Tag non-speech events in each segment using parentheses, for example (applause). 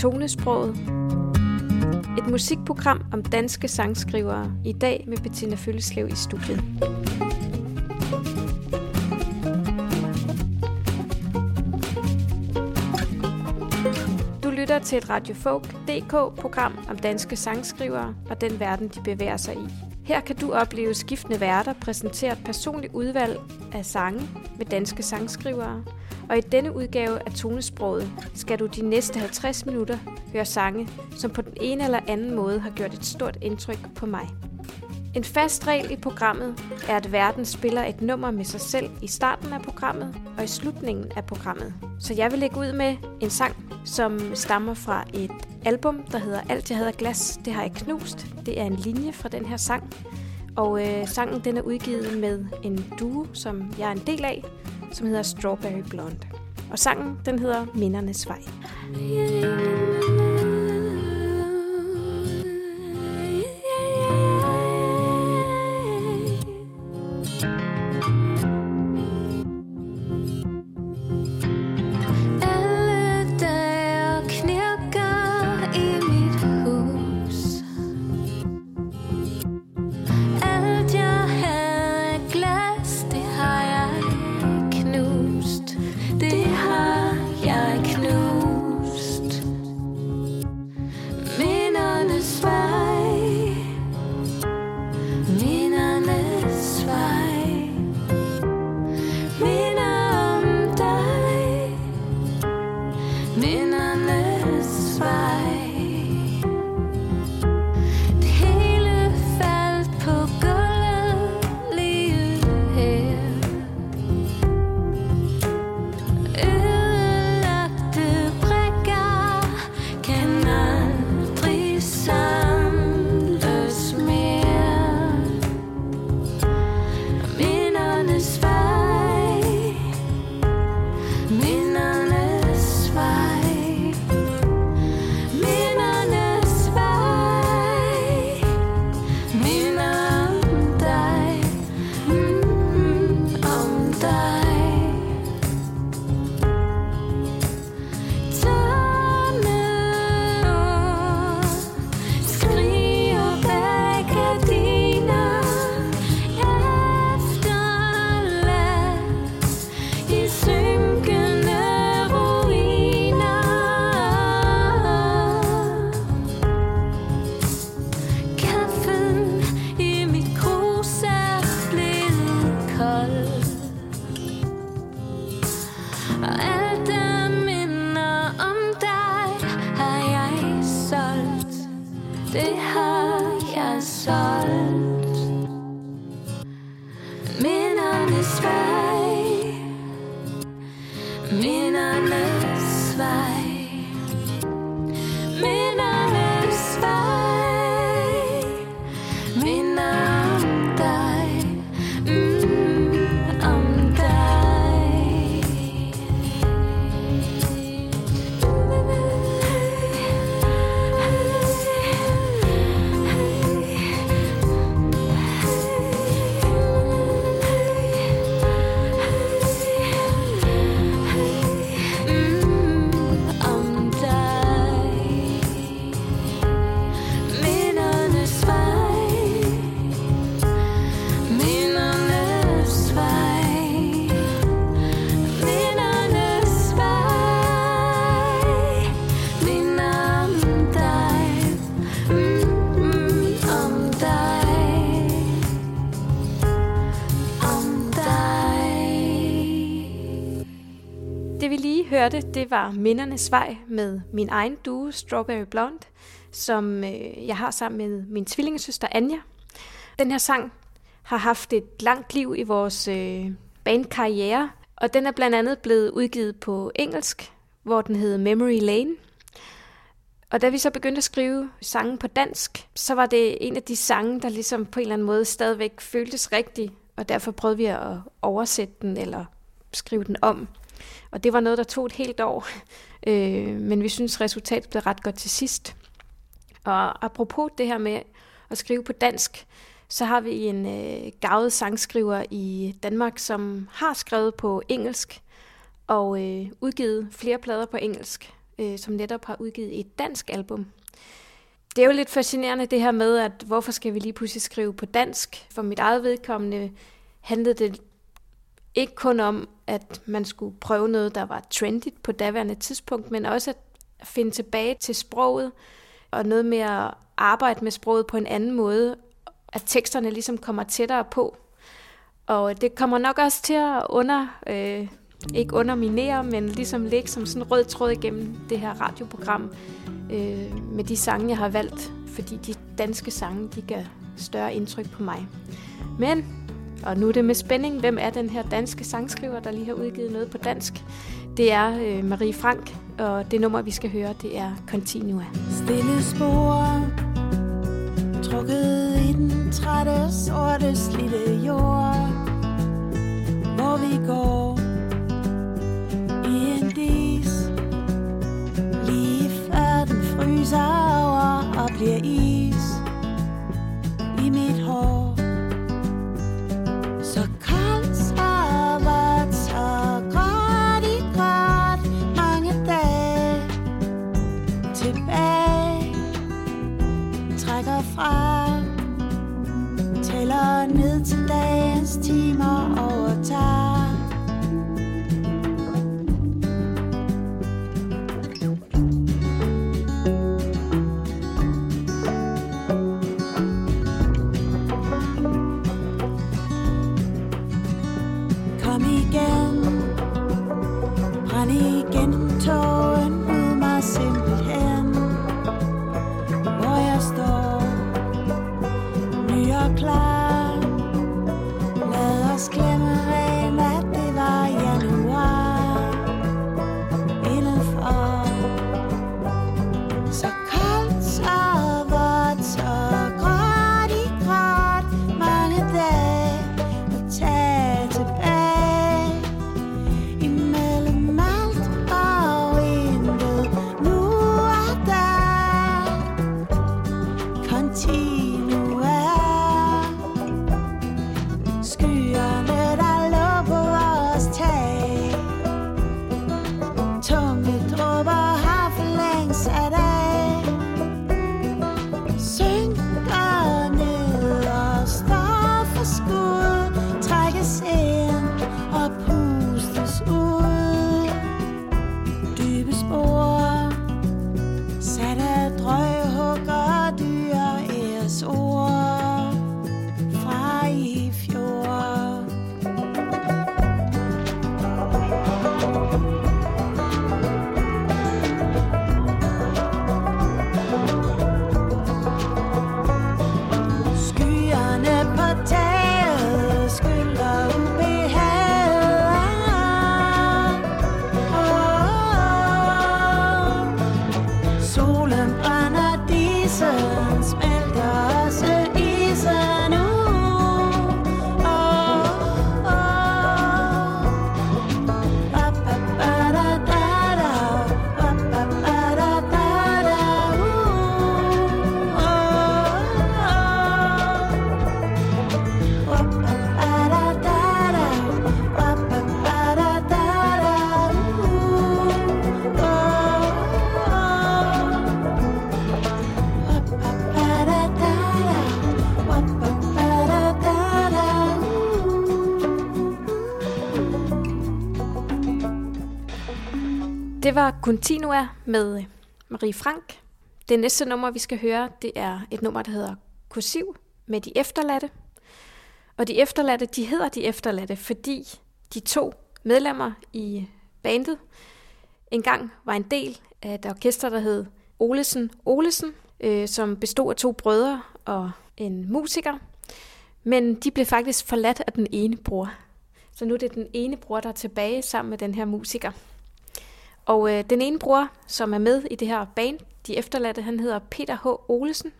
Tonesproget. Et musikprogram om danske sangskrivere. I dag med Bettina Følleslev i studiet. Du lytter til et Radio Folk DK-program om danske sangskrivere og den verden, de bevæger sig i. Her kan du opleve skiftende værter præsentere et personligt udvalg af sange med danske sangskrivere. Og i denne udgave af Tonesproget skal du de næste 50 minutter høre sange, som på den ene eller anden måde har gjort et stort indtryk på mig. En fast regel i programmet er, at verden spiller et nummer med sig selv i starten af programmet og i slutningen af programmet. Så jeg vil lægge ud med en sang, som stammer fra et album, der hedder Alt jeg havde glas, det har jeg knust. Det er en linje fra den her sang. Og øh, sangen den er udgivet med en duo, som jeg er en del af, som hedder Strawberry Blonde. Og sangen den hedder Mindernes Vej. Yeah. Hørte, det var Mindernes Vej med min egen duo, Strawberry Blonde, som øh, jeg har sammen med min tvillingesøster Anja. Den her sang har haft et langt liv i vores øh, bandkarriere, og den er blandt andet blevet udgivet på engelsk, hvor den hed Memory Lane. Og da vi så begyndte at skrive sangen på dansk, så var det en af de sange, der ligesom på en eller anden måde stadigvæk føltes rigtig, og derfor prøvede vi at oversætte den eller skrive den om. Og det var noget, der tog et helt år. (laughs) Øh, men vi synes, resultatet blev ret godt til sidst. Og apropos det her med at skrive på dansk, så har vi en øh, gavet sangskriver i Danmark, som har skrevet på engelsk og øh, udgivet flere plader på engelsk. øh, som netop har udgivet et dansk album. Det er jo lidt fascinerende det her med, at hvorfor skal vi lige pludselig skrive på dansk? For mit eget vedkommende handlede det ikke kun om, at man skulle prøve noget, der var trendigt på daværende tidspunkt, men også at finde tilbage til sproget, og noget med at arbejde med sproget på en anden måde, at teksterne ligesom kommer tættere på. Og det kommer nok også til at under, øh, ikke underminere, men ligesom ligge som sådan en rød tråd igennem det her radioprogram øh, med de sange, jeg har valgt, fordi de danske sange, de gør større indtryk på mig. Men, og nu er det med spænding, hvem er den her danske sangskriver, der lige har udgivet noget på dansk? Det er øh, Marie Frank, og det nummer, vi skal høre, det er Continua. Stille spor, trukket i den trætte, sorte, slidte jord, hvor vi går i en dis, lige før den fryser over og bliver is i mit hår. Fra. Tæller ned til dagens timer overtager Kom igen. Brænd igen tågen ud mig simpelthen Continua med Marie Frank. Det næste nummer, vi skal høre, det er et nummer, der hedder Kursiv med de efterladte. Og de efterladte, de hedder de efterladte, fordi de to medlemmer i bandet engang var en del af et orkester, der hed Olesen Olesen, øh, som bestod af to brødre og en musiker. Men de blev faktisk forladt af den ene bror. Så nu er det den ene bror, der er tilbage sammen med den her musiker. Og øh, den ene bror, som er med i det her band, de efterladte, han hedder Peter H. Olesen.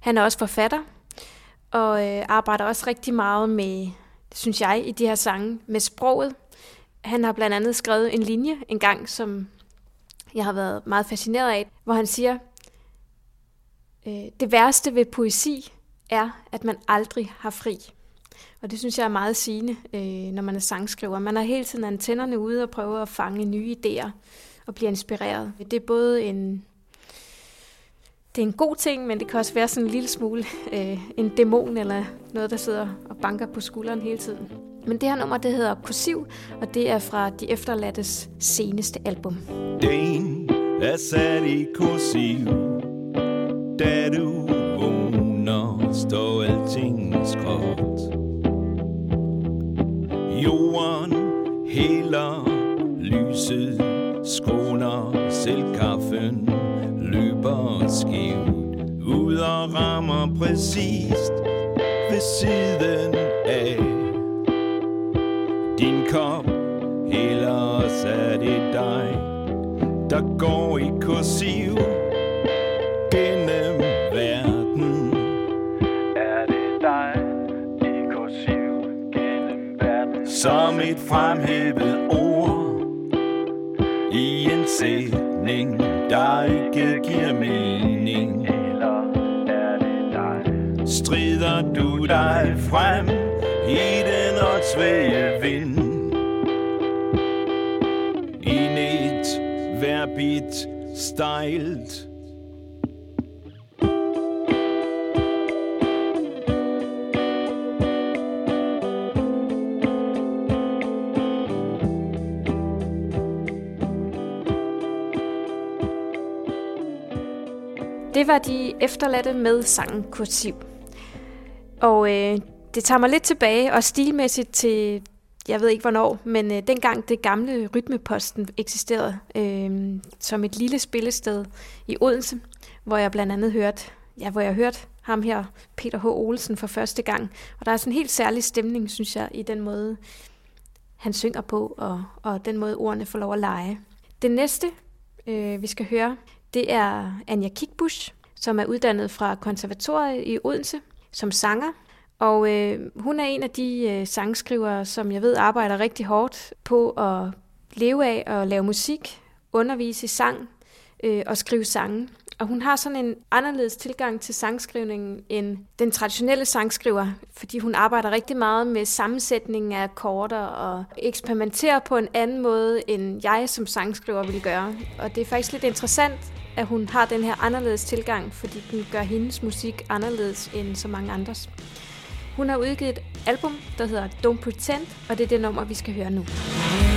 Han er også forfatter, og øh, arbejder også rigtig meget med, synes jeg, i de her sange, med sproget. Han har blandt andet skrevet en linje en gang, som jeg har været meget fascineret af, hvor han siger, øh, det værste ved poesi er, at man aldrig har fri. Og det synes jeg er meget sigende, øh, når man er sangskriver. Man har hele tiden antennerne ude og prøver at fange nye idéer og bliver inspireret. Det er både en, det er en god ting, men det kan også være sådan en lille smule øh, en dæmon eller noget, der sidder og banker på skulderen hele tiden. Men det her nummer, det hedder Kursiv, og det er fra De Efterladtes seneste album. Den er sat i kursiv Da du heler lyset Skåner selv kaffen Løber skævt Ud og rammer præcist Ved siden af. Din kop Ellers er det dig Der går i kursiv? Som et fremhævet ord I en sætning Der ikke giver mening. Eller er det dig? Strider du dig frem I den åndsvæge vind? Inet, verbit, stejlt Det var de efterladte med sangen Kursiv. Og øh, det tager mig lidt tilbage, og stilmæssigt til, jeg ved ikke hvornår, men øh, dengang det gamle Rytmeposten eksisterede, øh, som et lille spillested i Odense, hvor jeg blandt andet hørte, ja, hvor jeg hørte ham her, Peter H. Olsen, for første gang. Og der er sådan en helt særlig stemning, synes jeg, i den måde, han synger på, og, og den måde, ordene får lov at lege. Det næste, øh, vi skal høre, det er Anja Kikbusch, som er uddannet fra konservatoriet i Odense som sanger. Og øh, hun er en af de øh, sangskrivere, som jeg ved arbejder rigtig hårdt på at leve af og lave musik, undervise i sang øh, og skrive sange. Og hun har sådan en anderledes tilgang til sangskrivningen end den traditionelle sangskriver, fordi hun arbejder rigtig meget med sammensætningen af akkorder og eksperimenterer på en anden måde, end jeg som sangskriver vil gøre. Og det er faktisk lidt interessant, at hun har den her anderledes tilgang, fordi den gør hendes musik anderledes end så mange andres. Hun har udgivet et album, der hedder Don't Pretend, og det er det nummer, vi skal høre nu. Yeah.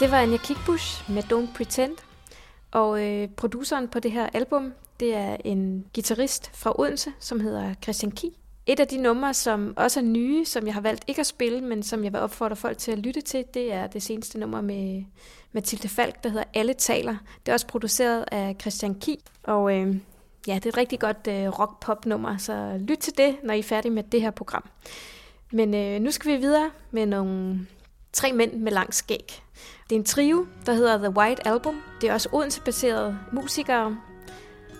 Det var Anja Kikbush med Don't Pretend. Og øh, produceren på det her album, det er en guitarist fra Odense, som hedder Christian Ki. Et af de numre, som også er nye, som jeg har valgt ikke at spille, men som jeg vil opfordre folk til at lytte til, det er det seneste nummer med Mathilde Falk, der hedder Alle taler. Det er også produceret af Christian Ki, og øh, ja, det er et rigtig godt øh, rock-pop-nummer, så lyt til det, når I er færdige med det her program. Men øh, nu skal vi videre med nogle tre mænd med lang skæg. Det er en trio, der hedder The White Album. Det er også Odense-baserede musikere.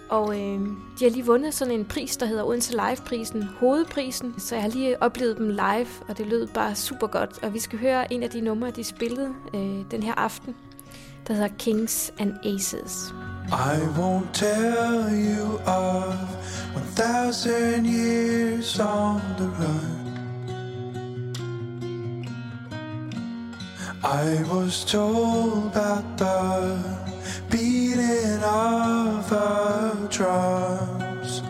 Og øh, de har lige vundet sådan en pris, der hedder Odense Live-prisen, hovedprisen. Så jeg har lige oplevet dem live, og det lød bare super godt. Og vi skal høre en af de numre, de spillede øh, den her aften, der hedder Kings and Aces. I won't tell you of 1,000 years on the run. I was told about the beating of the drums.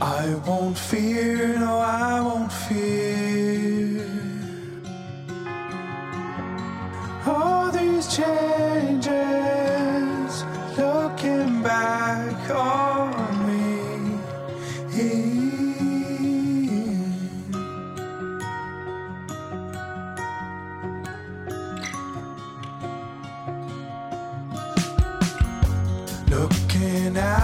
I won't fear, no, I won't fear. All these changes, looking back on Looking out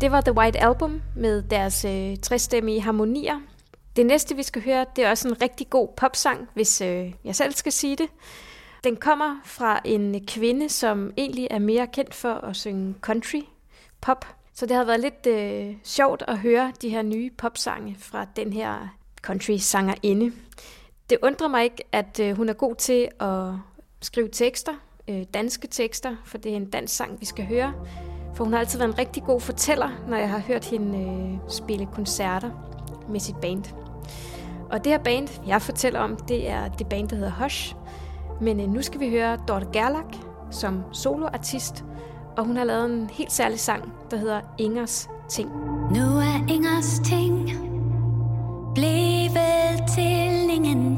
Det var The White Album med deres øh, trestemmige harmonier. Det næste, vi skal høre, det er også en rigtig god popsang, hvis øh, jeg selv skal sige det. Den kommer fra en kvinde, som egentlig er mere kendt for at synge country pop. Så det har været lidt øh, sjovt at høre de her nye popsange fra den her country-sangerinde. Det undrer mig ikke, at øh, hun er god til at skrive tekster, øh, danske tekster, for det er en dansk sang, vi skal høre. For hun har altid været en rigtig god fortæller, når jeg har hørt hende øh, spille koncerter med sit band. Og det her band, jeg fortæller om, det er det band, der hedder Hush. Men øh, nu skal vi høre Dorte Gerlach som soloartist, og hun har lavet en helt særlig sang, der hedder Ingers Ting. Nu er Ingers ting blevet til ingenting.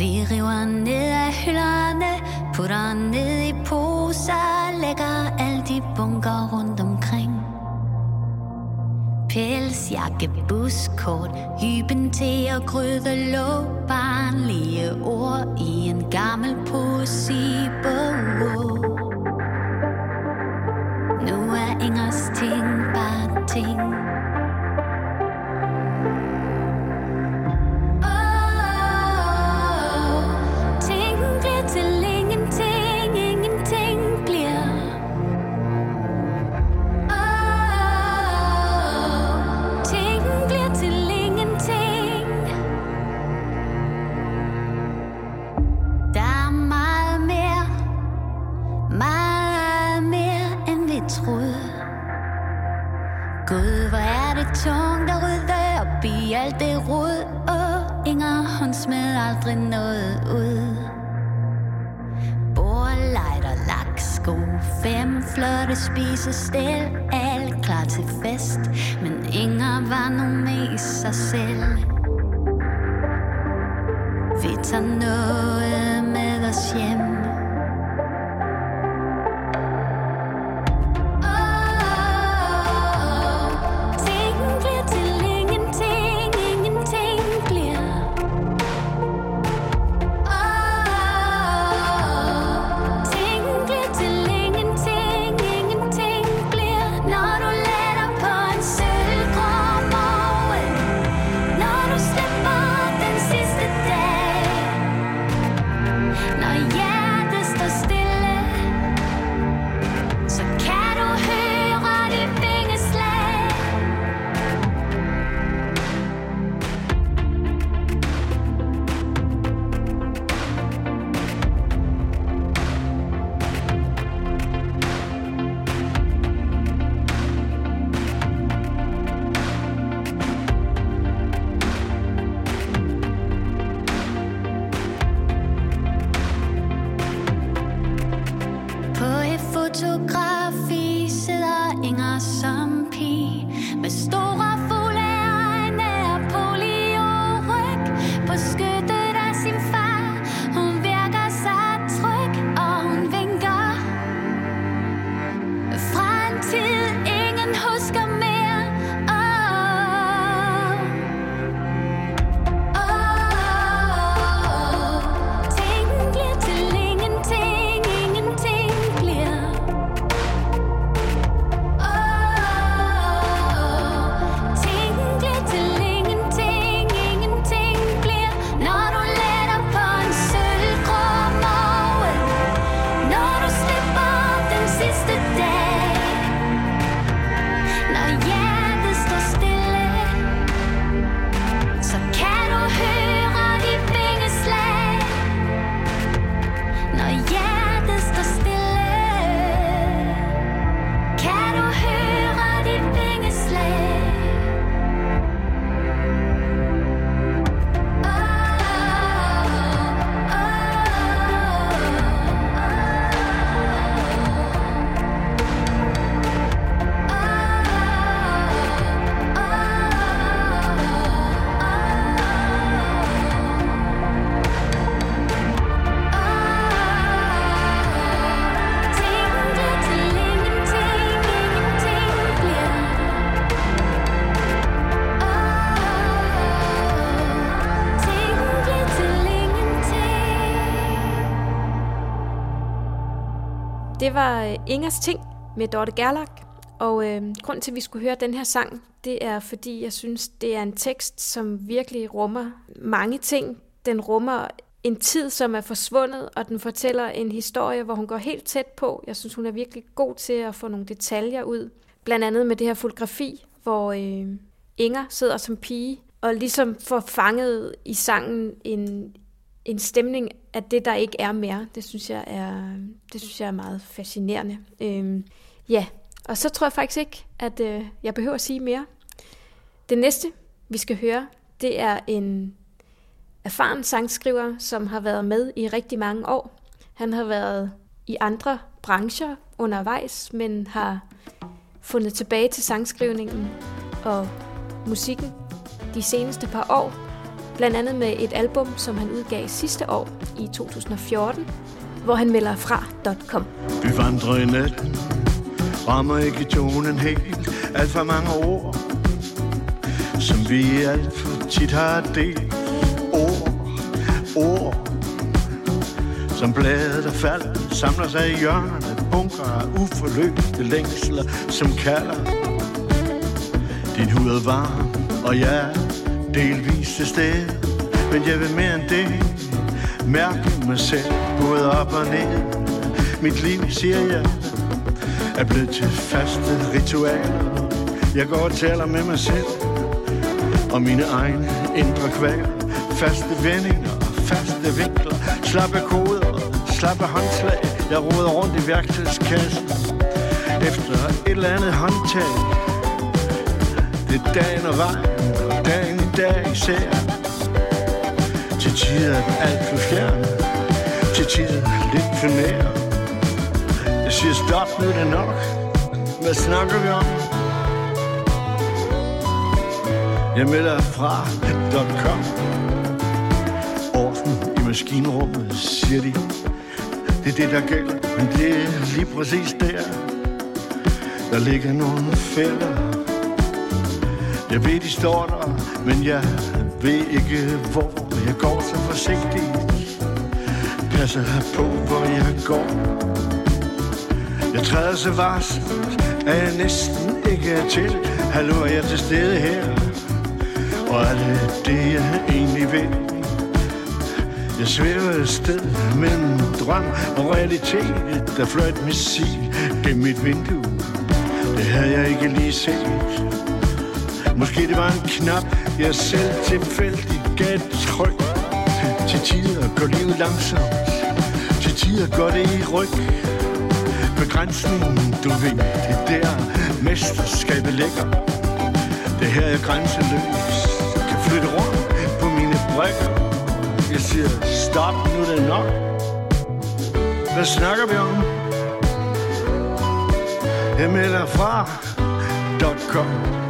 Vi river ned af hylderne, putter ned i poser, lægger alle de bunker rundt omkring. Pelsjakke, buskort, hyben til at gryde lå, barnlige ord i en gammel poesibog. Nu er Ingers ting bare ting. Og hun smed aldrig noget ud. Bord, og laksko Fem flotte spisestel Alt klar til fest Men Inger var nu mest sig selv. Vi tager noget med os hjem. Det var øh, Ingers Ting med Dorte Gerlach. Og øh, grund til, at vi skulle høre den her sang, det er, fordi jeg synes, det er en tekst, som virkelig rummer mange ting. Den rummer en tid, som er forsvundet, og den fortæller en historie, hvor hun går helt tæt på. Jeg synes, hun er virkelig god til at få nogle detaljer ud. Blandt andet med det her fotografi, hvor øh, Inger sidder som pige, og ligesom får fanget i sangen en, en stemning at det, der ikke er mere. Det synes jeg er, det synes jeg er meget fascinerende. Øhm, ja, og så tror jeg faktisk ikke, at øh, jeg behøver at sige mere. Det næste, vi skal høre, det er en erfaren sangskriver, som har været med i rigtig mange år. Han har været i andre brancher undervejs, men har fundet tilbage til sangskrivningen og musikken de seneste par år. Blandt andet med et album, som han udgav sidste år i 2014, hvor han melder fra.com. Vi vandrer i natten Rammer ikke tonen helt Alt for mange ord Som vi alt for tit har delt Ord, ord Som blade der falder Samler sig i hjørnerne Bunker af uforløste længsler Som kalder Din hud er varm Og jeg er delvis til stede Men jeg vil mere end det Mærke mig selv Både op og ned Mit liv, siger jeg er blevet til faste ritualer. Jeg går og taler med mig selv og mine egne indre kvaler. Faste vendinger og faste vinkler. Slappe koder, slappe håndslag. Jeg roder rundt i værktøjskassen efter et eller andet håndtag. Det er dagen og vejen, og dag især Til tider alt for fjern Til tider lidt for nær Jeg siger stop, nu er det nok. Hvad snakker vi om? Jeg melder fra .com. Orden i maskinrummet, siger de. Det er det, der gælder. Men det er lige præcis der Der ligger nogle fælder. Jeg ved, de står der Men jeg ved ikke, hvor. Jeg går så forsigtigt. Passer på, hvor jeg går. Jeg træder så varsomt At jeg næsten ikke er til. Hallo, er jeg til stede her? Og er det det, jeg egentlig vil? Jeg svæver et sted mellem drøm og realitet. Der fløjt et missil gennem mit vindue. Det havde jeg ikke lige set. Måske det var en knap, jeg selv tilfældigt gav et tryk. Til tider går livet langsomt. Til tider går det i ryg. Begrænsningen, du ved, det er der mesterskabet ligger. Det her er grænseløs Kan flytte rundt på mine brækker Jeg siger, stop, nu er det nok. Hvad snakker vi om? Jeg melder fra .com.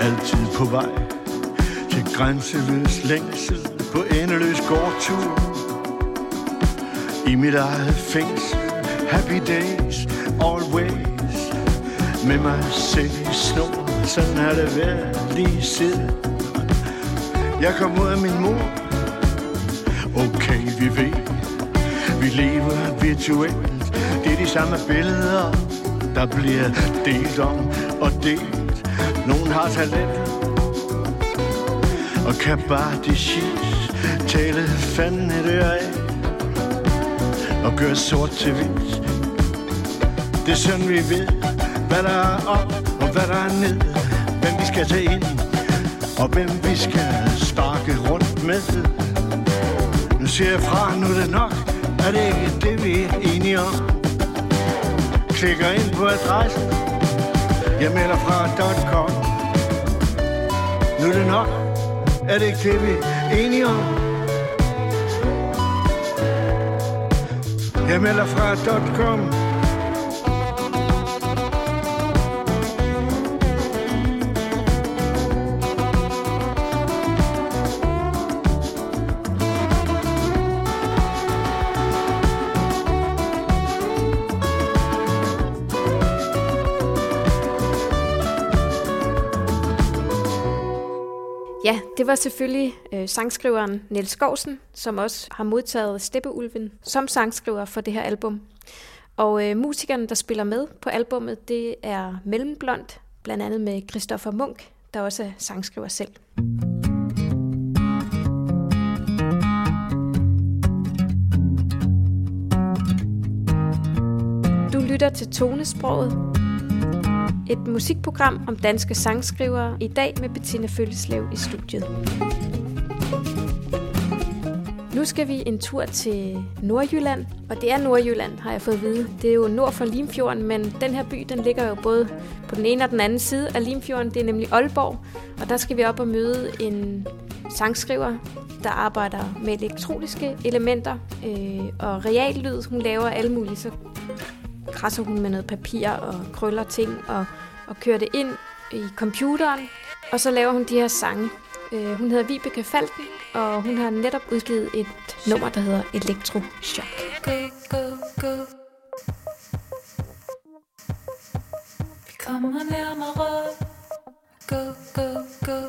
Altid på vej Til grænseløs længsel På endeløs gårdtur. I mit eget fængsel Happy days Always Med mig selv i snor Sådan har det været lige siden Jeg kom ud af min mor Okay, vi ved. Vi lever virtuelt. Det er de samme billeder Der bliver delt om og delt nogen har talent. Og kan bare det shit Tale fanden et øre af. Og gøre sort til hvidt. Det er sådan vi ved Hvad der er op og hvad der er ned. Hvem vi skal tage ind Og hvem vi skal sparke rundt med. Nu siger jeg fra, nu er det nok. Er det ikke det vi er enige om? Klikker ind på adressen. Jeg melder fra .com. Nu er det nok. Er det ikke det vi er enige om? Jeg melder fra .com. det var selvfølgelig øh, sangskriveren Niels Skovsen, som også har modtaget Steppeulven som sangskriver for det her album. Og øh, musikerne, der spiller med på albummet, det er Mellemblond, blandt andet med Christoffer Munk, der også er sangskriver selv. Du lytter til Tonesproget, et musikprogram om danske sangskrivere, i dag med Bettina Følleslev i studiet. Nu skal vi en tur til Nordjylland, og det er Nordjylland, har jeg fået at vide. Det er jo nord for Limfjorden, men den her by, den ligger jo både på den ene og den anden side af Limfjorden. Det er nemlig Aalborg, og der skal vi op og møde en sangskriver, der arbejder med elektroniske elementer øh, og reallyd. Hun laver alle mulige, så krasser hun med noget papir og krøller ting og, og kører det ind i computeren, og så laver hun de her sange. Øh, hun hedder Vibeke Falken, og hun har netop udgivet et nummer, der hedder Elektroshock. Go, go, go. Vi kommer nærmere. Go, go, go.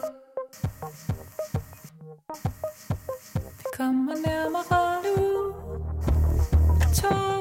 Vi kommer nærmere nu. Tog.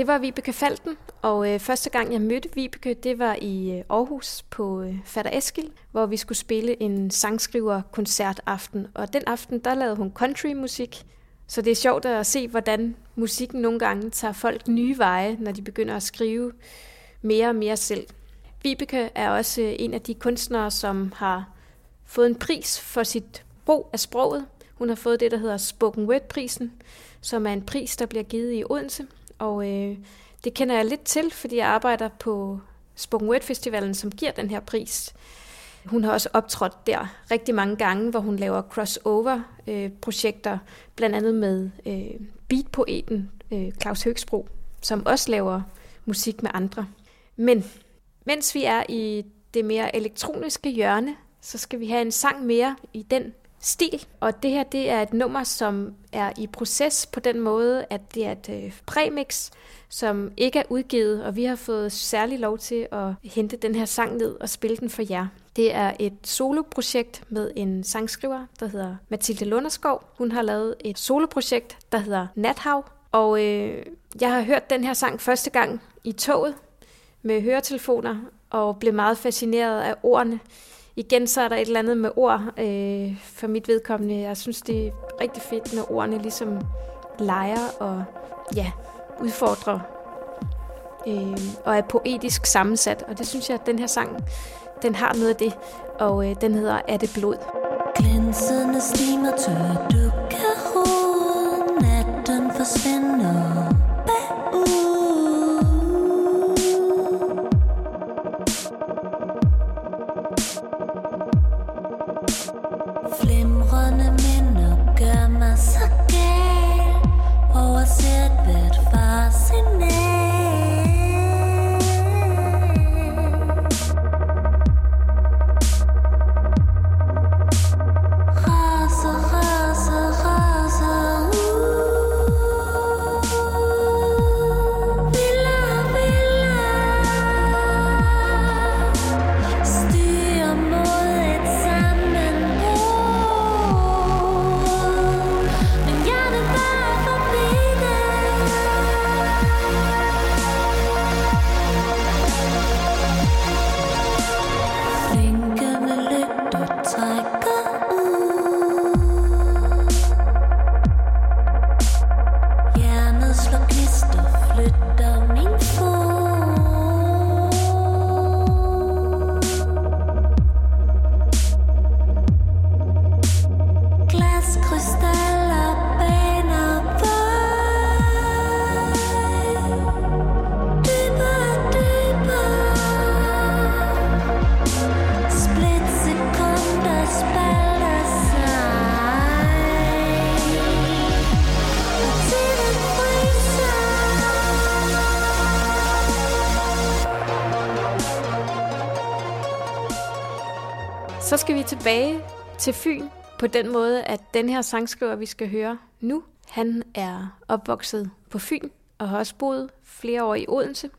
Det var Vibeke Falten, og øh, første gang jeg mødte Vibeke, det var i øh, Aarhus på øh, Fatter Eskil, hvor vi skulle spille en sangskriver-koncertaften. Og den aften, der lavede hun countrymusik, så det er sjovt at se, hvordan musikken nogle gange tager folk nye veje, når de begynder at skrive mere og mere selv. Vibeke er også øh, en af de kunstnere, som har fået en pris for sit brug af sproget. Hun har fået det, der hedder Spoken Word-prisen, som er en pris, der bliver givet i Odense. Og øh, det kender jeg lidt til, fordi jeg arbejder på Spoken Word Festivalen, som giver den her pris. Hun har også optrådt der rigtig mange gange, hvor hun laver crossover-projekter, øh, blandt andet med øh, beatpoeten øh, Claus Høgsbro, som også laver musik med andre. Men mens vi er i det mere elektroniske hjørne, så skal vi have en sang mere i den stil. Og det her det er et nummer, som er i proces på den måde, at det er et øh, premix, som ikke er udgivet, og vi har fået særlig lov til at hente den her sang ned og spille den for jer. Det er et soloprojekt med en sangskriver, der hedder Mathilde Lunderskov. Hun har lavet et soloprojekt, der hedder Nathav, og øh, jeg har hørt den her sang første gang i toget med høretelefoner, og blev meget fascineret af ordene. Igen så er der et eller andet med ord øh, for mit vedkommende. Jeg synes, det er rigtig fedt, når ordene ligesom leger og ja, udfordrer øh, og er poetisk sammensat. Og det synes jeg, at den her sang, den har noget af det, og øh, den hedder Er det blod? Glinsende stimer tør dukkerhoved Natten forsvinder til Fyn på den måde, at den her sangskriver, vi skal høre nu, han er opvokset på Fyn og har også boet flere år i Odense.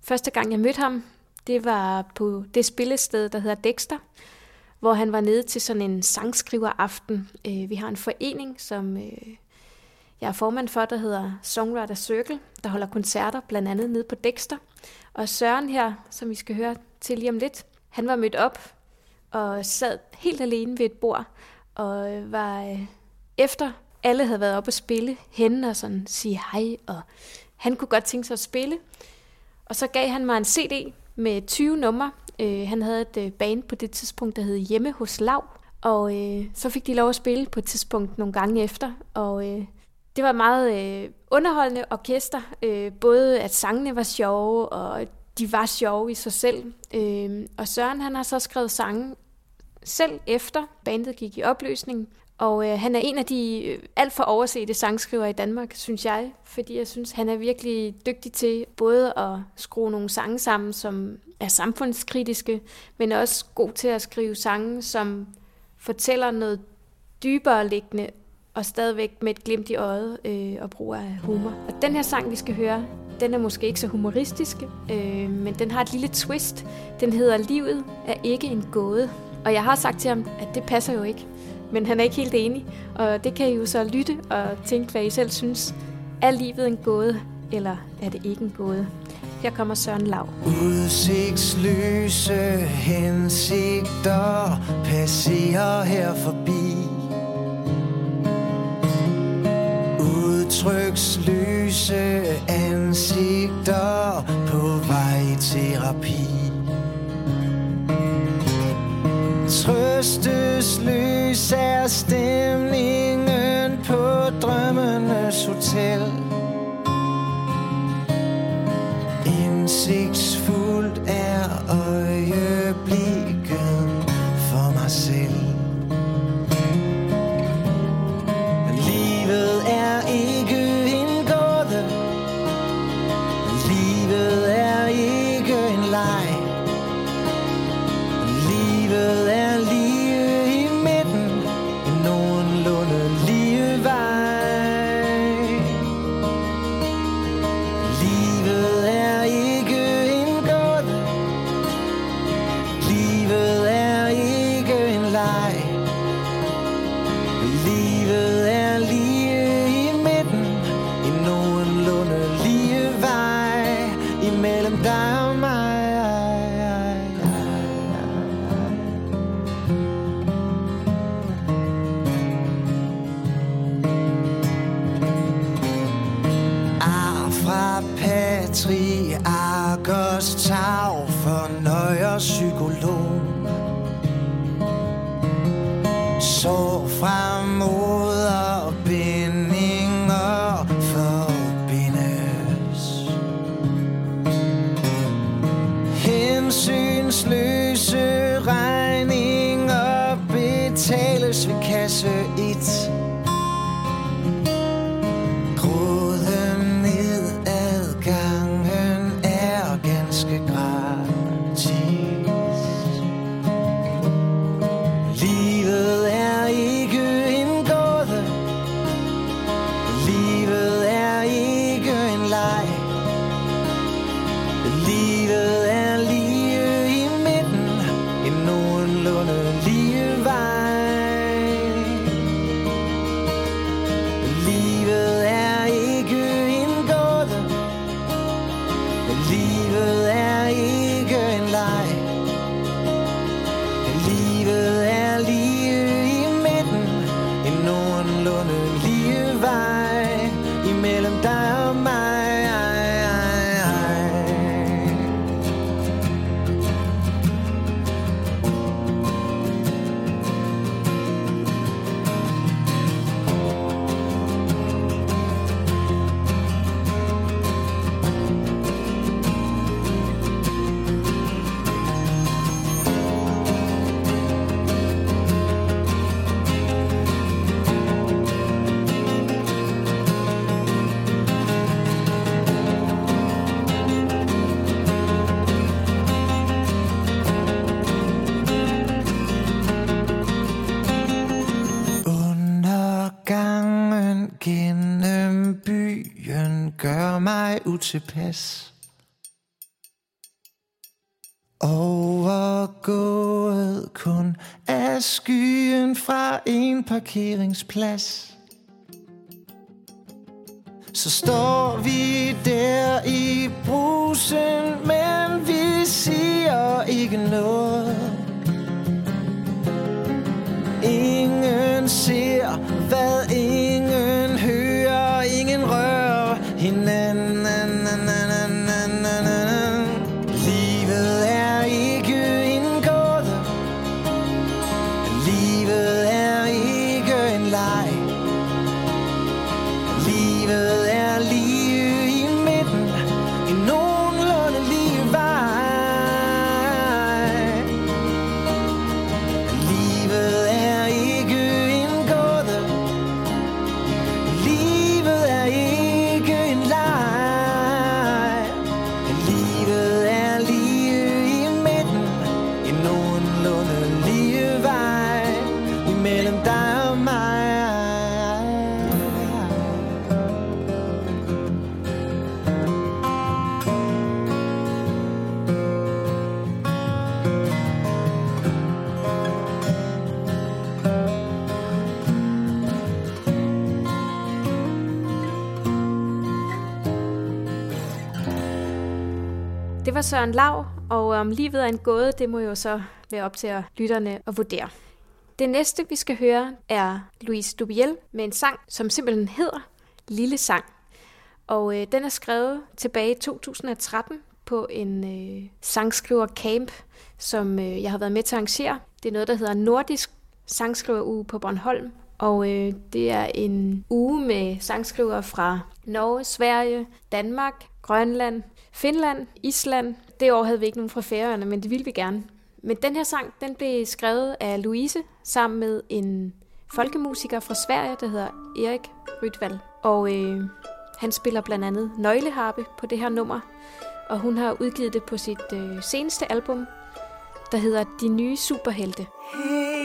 Første gang jeg mødte ham, det var på det spillested, der hedder Dexter, hvor han var nede til sådan en sangskriveraften. Øh, vi har en forening, som øh, jeg er formand for, der hedder Songwriter Circle, der holder koncerter blandt andet nede på Dexter. Og Søren her, som vi skal høre til lige om lidt, han var mødt op og sad helt alene ved et bord og øh, var øh, efter alle havde været oppe at spille henne og sådan sige hej, og han kunne godt tænke sig at spille. Og så gav han mig en CD med 20 numre. Øh, han havde et øh, band på det tidspunkt, der hed Hjemme hos Lav. Og øh, så fik de lov at spille på et tidspunkt nogle gange efter. Og øh, det var et meget øh, underholdende orkester. Øh, både at sangene var sjove, og de var sjove i sig selv. Øh, og Søren han har så skrevet sange selv efter bandet gik i opløsning. Og øh, han er en af de øh, alt for oversete sangskrivere i Danmark, synes jeg. Fordi jeg synes, han er virkelig dygtig til både at skrue nogle sange sammen, som er samfundskritiske, men også god til at skrive sange, som fortæller noget dybere liggende, og stadigvæk med et glimt i øjet øh, og brug af humor. Og den her sang, vi skal høre, den er måske ikke så humoristisk, øh, men den har et lille twist. Den hedder Livet er ikke en gåde. Og jeg har sagt til ham, at det passer jo ikke. Men han er ikke helt enig, og det kan I jo så lytte og tænke, hvad I selv synes. Er livet en gåde, eller er det ikke en gåde? Her kommer Søren Lav. Udsigtsløse hensigter passerer her forbi Udtryksløse ansigter på vej i terapi Trøstesløs er stemningen på drømmenes hotel. Livet mig utilpas. Overgået kun af skyen fra en parkeringsplads. Så står vi der i brusen, men vi siger ikke noget. Ingen ser, hvad nogenlunde lige vej imellem dig og mig. Det var Søren Lav, og øhm, om livet er en gåde, det må jo så være op til lytterne at vurdere. Det næste, vi skal høre, er Louise Dubiel med en sang, som simpelthen hedder Lille Sang. Og øh, den er skrevet tilbage i 2013 på en øh, sangskriver camp, som øh, jeg har været med til at arrangere. Det er noget, der hedder Nordisk Sangskriveruge på Bornholm. Og øh, det er en uge med sangskrivere fra Norge, Sverige, Danmark, Grønland, Finland, Island. Det år havde vi ikke nogen fra Færøerne, men det ville vi gerne. Men den her sang, den blev skrevet af Louise sammen med en folkemusiker fra Sverige, der hedder Erik Rytvald. Og øh, han spiller blandt andet nøgleharpe på det her nummer, og hun har udgivet det på sit øh, seneste album, der hedder De Nye Superhelte. Hey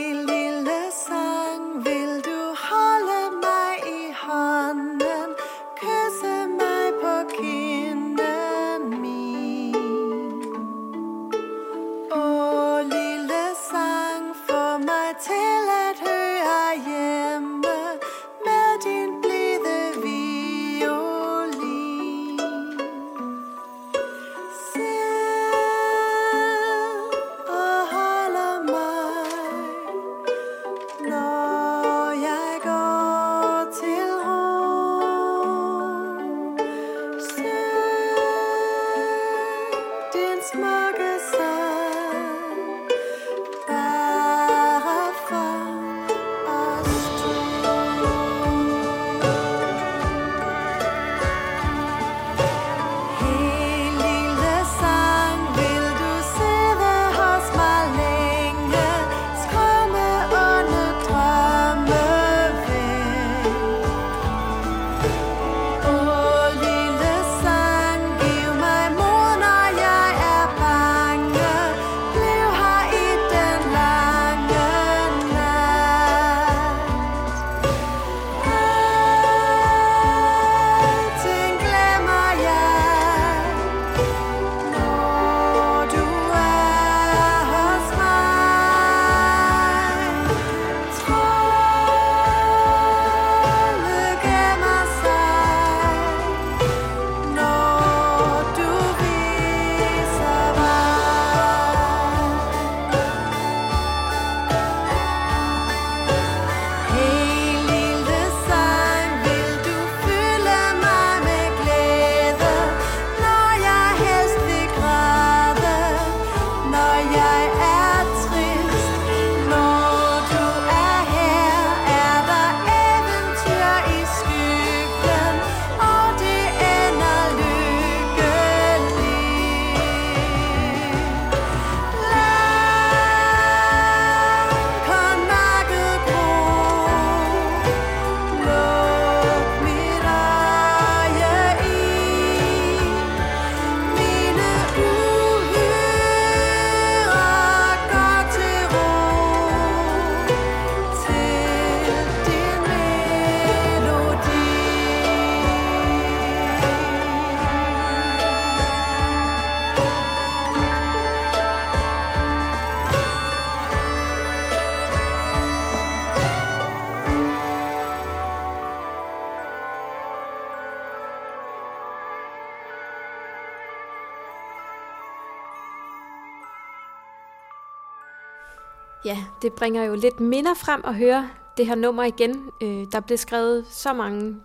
det bringer jo lidt minder frem at høre det her nummer igen. Øh, der blev skrevet så mange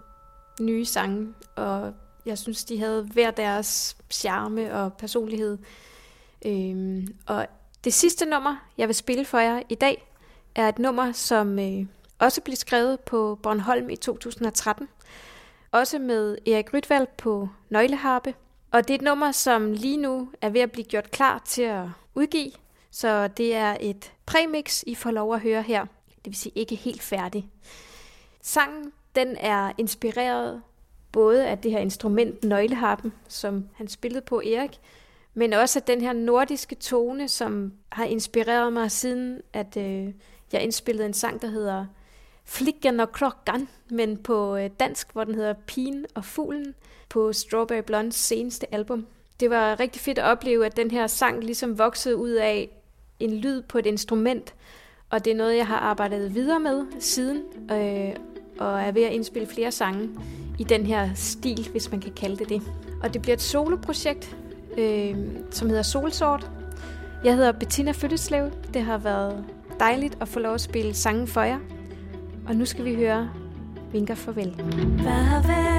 nye sange, og jeg synes, de havde hver deres charme og personlighed. Øh, og det sidste nummer, jeg vil spille for jer i dag, er et nummer, som øh, også blev skrevet på Bornholm i 2013. Også med Erik Rytvald på nøgleharpe. Og det er et nummer, som lige nu er ved at blive gjort klar til at udgive. Så det er et premix, I får lov at høre her. Det vil sige ikke helt færdig. Sangen den er inspireret både af det her instrument, nøgleharpen, som han spillede på Erik, men også af den her nordiske tone, som har inspireret mig siden, at øh, jeg indspillede en sang, der hedder Flikken og Klokken, men på øh, dansk, hvor den hedder Pigen og Fuglen, på Strawberry Blondes seneste album. Det var rigtig fedt at opleve, at den her sang ligesom voksede ud af en lyd på et instrument, og det er noget, jeg har arbejdet videre med siden, øh, og er ved at indspille flere sange i den her stil, hvis man kan kalde det det. Og det bliver et soloprojekt, øh, som hedder Solsort. Jeg hedder Bettina Føtteslev. Det har været dejligt at få lov at spille sange for jer. Og nu skal vi høre Vinker Farvel. Farvel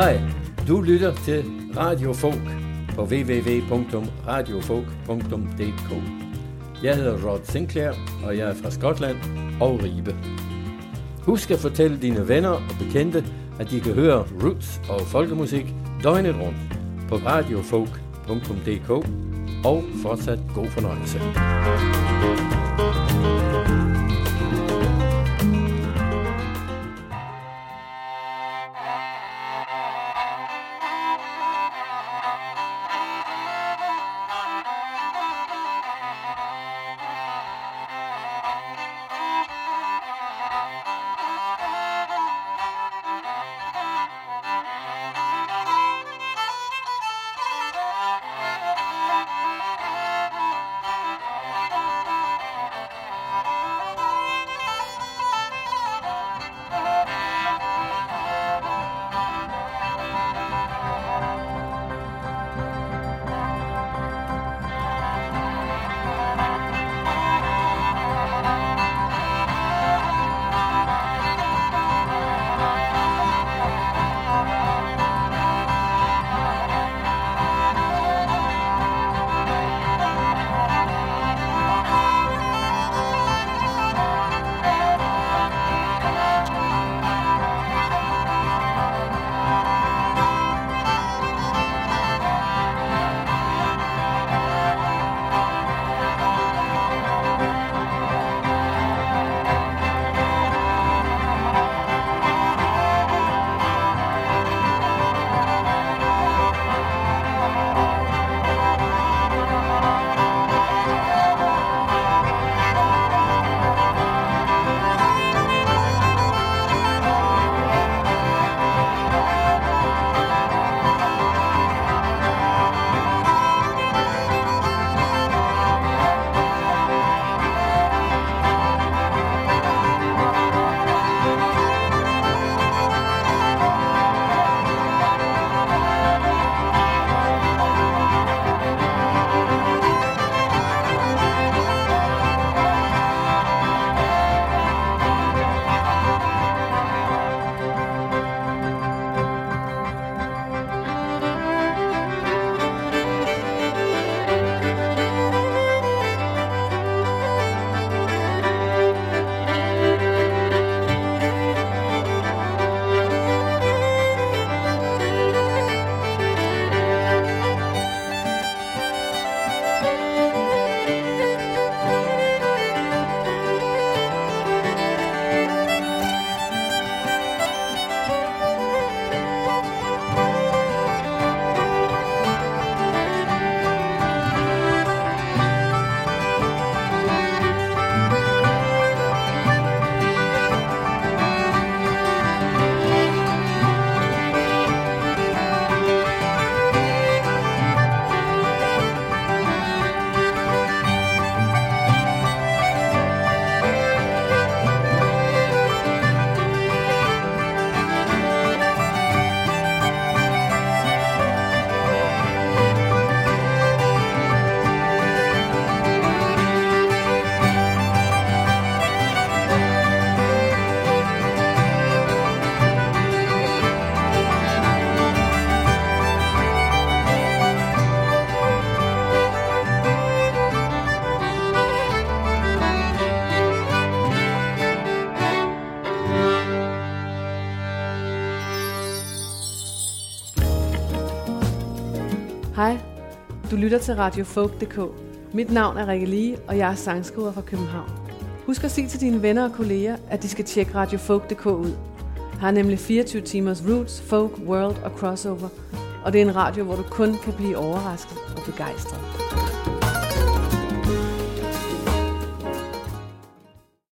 Hej, du lytter til Radio Folk på www.radiofolk.dk. Jeg hedder Rod Sinclair, og jeg er fra Skotland og Ribe. Husk at fortælle dine venner og bekendte, at de kan høre roots og folkemusik døgnet rundt på radiofolk.dk og fortsat god fornøjelse. Lytter til Radio Folk.dk. Mit navn er Rikke Lie, og jeg er sangskriver fra København. Husk at sige til dine venner og kolleger, at de skal tjekke Radio Folk.dk ud. Her er nemlig 24 timers roots, folk, world og crossover. Og det er en radio, hvor du kun kan blive overrasket og begejstret.